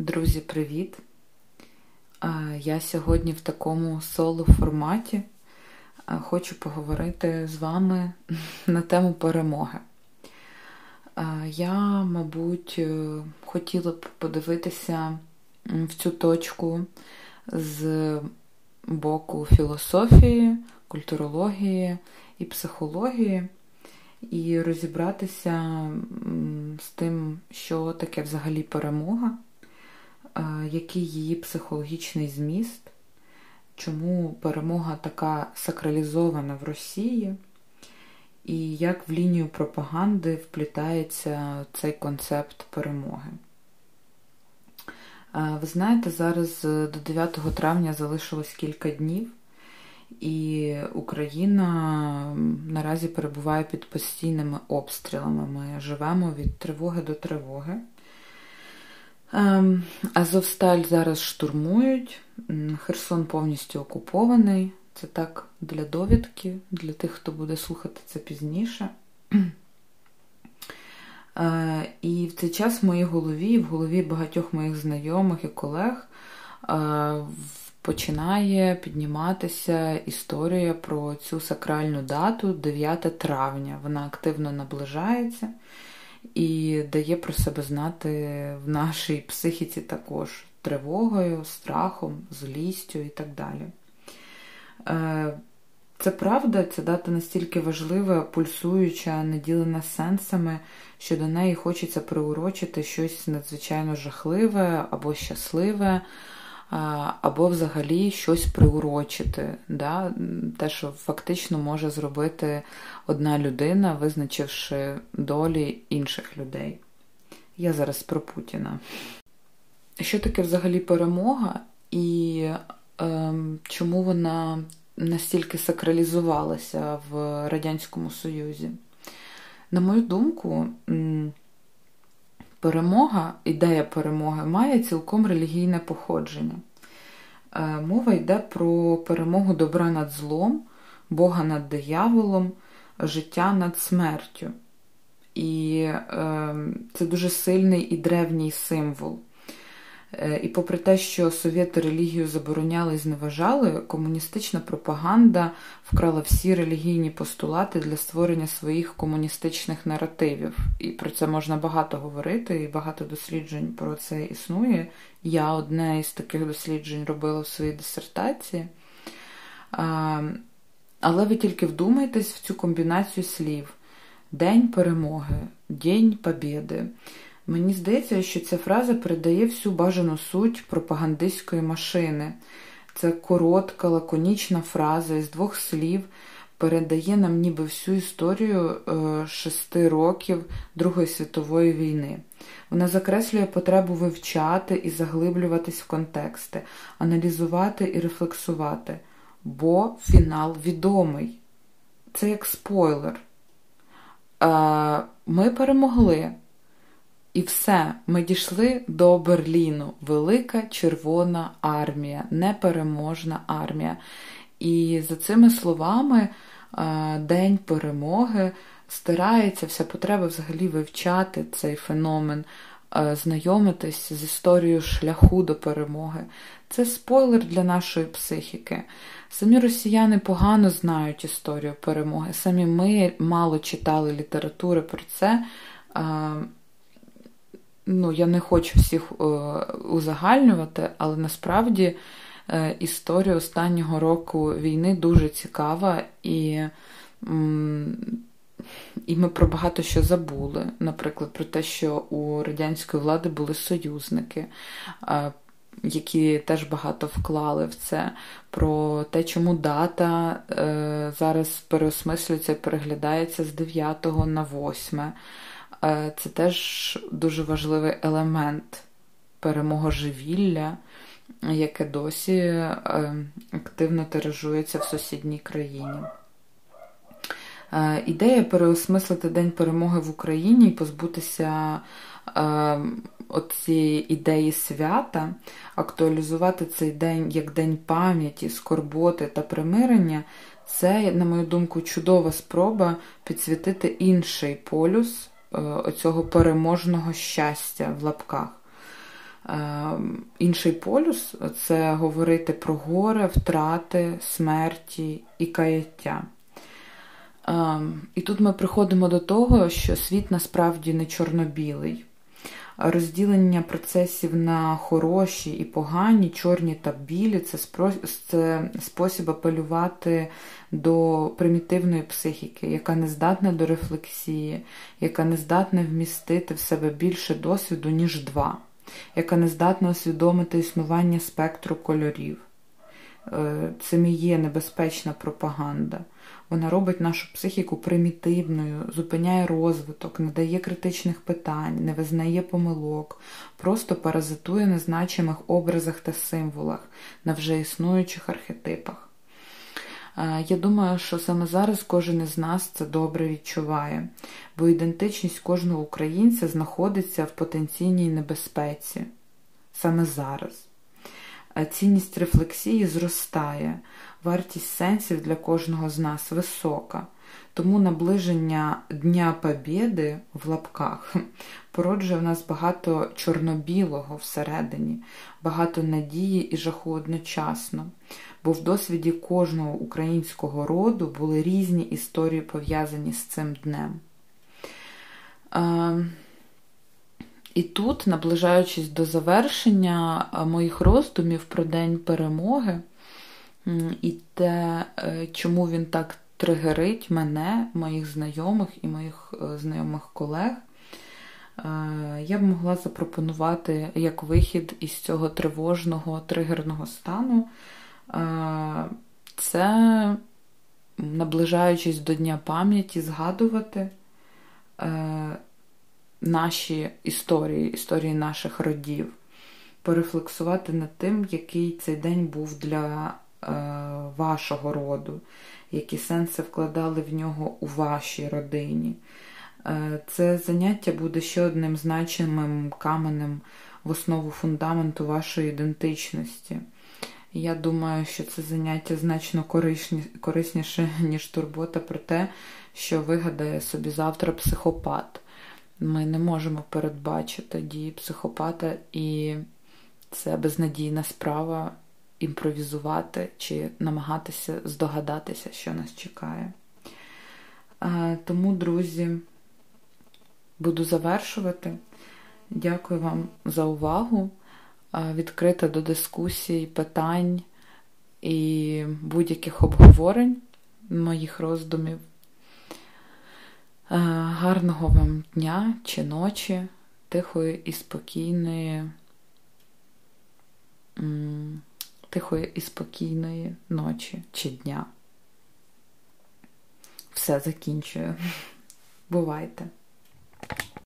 Друзі, привіт! Я сьогодні в такому соло-форматі хочу поговорити з вами на тему перемоги. Я, мабуть, е, хотіла б подивитися в цю точку з боку філософії, культурології і психології, і розібратися з тим, що таке взагалі перемога який її психологічний зміст, чому перемога така сакралізована в Росії, і як в лінію пропаганди вплітається цей концепт перемоги. Ви знаєте, зараз до 9 травня залишилось кілька днів, і Україна наразі перебуває під постійними обстрілами. Ми живемо від тривоги до тривоги. Ем, Азовсталь зараз штурмують. Херсон повністю окупований. Це так для довідки, для тих, хто буде слухати це пізніше. Е, і в цей час в моїй голові, в голові багатьох моїх знайомих і колег е, починає підніматися історія про цю сакральну дату 9 травня. Вона активно наближається і дає про себе знати в нашій психіці також тривогою, страхом, злістю і так далі. Е, це правда, ця дата настільки важлива, пульсуюча, наділена сенсами, що до неї хочеться приурочити щось надзвичайно жахливе або щасливе або взагалі щось приурочити. Да? Те, що фактично може зробити одна людина, визначивши долі інших людей. Я зараз про Путіна. Що таке взагалі перемога і е, чому вона настільки сакралізувалася в Радянському Союзі? На мою думку, Перемога, ідея перемоги має цілком релігійне походження. Е, мова йде про перемогу добра над злом, Бога над дияволом, життя над смертю. І е, це дуже сильний і древній символ. Е, і попри те, що совєти релігію забороняли і зневажали, комуністична пропаганда вкрала всі релігійні постулати для створення своїх комуністичних наративів. І про це можна багато говорити, і багато досліджень про це існує. Я одне із таких досліджень робила в своїй дисертації. Але ви тільки вдумайтесь в цю комбінацію слів: День перемоги, День Побєди. Мені здається, що ця фраза передає всю бажану суть пропагандистської машини. Це коротка, лаконічна фраза із двох слів передає нам ніби всю історію е, шести років Другої світової війни. Вона закреслює потребу вивчати і заглиблюватись в контексти, аналізувати і рефлексувати. Бо фінал відомий. Це як спойлер. Е, ми перемогли. І все, ми дійшли до Берліну. Велика Червона армія, непереможна армія. І за цими словами, День перемоги старається вся потреба взагалі вивчати цей феномен, знайомитись з історією шляху до перемоги. Це спойлер для нашої психіки. Самі росіяни погано знають історію перемоги. Самі ми мало читали літератури про це ну, я не хочу всіх е, узагальнювати, але насправді е, історія останнього року війни дуже цікава, і і ми про багато що забули. Наприклад, про те, що у радянської влади були союзники. Е, які теж багато вклали в це, про те, чому дата е, зараз переосмислюється і переглядається з 9 на 8. Е, це теж дуже важливий елемент перемогоживілля, яке досі е, активно тиражується в сусідній країні. Е, ідея переосмислити День перемоги в Україні і позбутися цієї ідеї свята, актуалізувати цей день як день пам'яті, скорботи та примирення, це, на мою думку, чудова спроба підсвітити інший полюс оцього переможного щастя в лапках. Інший полюс це говорити про горе, втрати, смерті і каяття. І тут ми приходимо до того, що світ насправді не чорно-білий. Розділення процесів на хороші і погані, чорні та білі це спосіб апелювати до примітивної психіки, яка не здатна до рефлексії, яка не здатна вмістити в себе більше досвіду, ніж два, яка не здатна усвідомити існування спектру кольорів. Е, цим і є небезпечна пропаганда. Вона робить нашу психіку примітивною, зупиняє розвиток, не дає критичних питань, не визнає помилок, просто паразитує на значимих образах та символах, на вже існуючих архетипах. Е, я думаю, що саме зараз кожен із нас це добре відчуває, бо ідентичність кожного українця знаходиться в потенційній небезпеці саме зараз. Цінність рефлексії зростає, вартість сенсів для кожного з нас висока. Тому наближення Дня Побєди в лапках породжує в нас багато чорно-білого всередині, багато надії і жаху одночасно, бо в досвіді кожного українського роду були різні історії пов'язані з цим днем. І тут, наближаючись до завершення моїх роздумів про День перемоги, і те, е, чому він так тригерить мене, моїх знайомих і моїх е, знайомих колег, е, я б могла запропонувати як вихід із цього тривожного тригерного стану. Це, наближаючись до Дня пам'яті, згадувати наші історії, історії наших родів, порефлексувати над тим, який цей день був для е, вашого роду, які сенси вкладали в нього у вашій родині. Е, Це заняття буде ще одним значимим каменем в основу фундаменту вашої ідентичності. Я думаю, що це заняття значно корисніше, ніж турбота про те, що вигадає собі завтра психопат. Ми не можемо передбачити дії психопата, і це безнадійна справа імпровізувати чи намагатися здогадатися, що нас чекає. Тому, друзі, буду завершувати. Дякую вам за увагу. Відкрита до дискусій, питань і будь-яких обговорень моїх роздумів. Е, гарного вам дня чи ночі, тихої і спокійної, тихої і спокійної ночі чи дня. Все закінчую. Бувайте!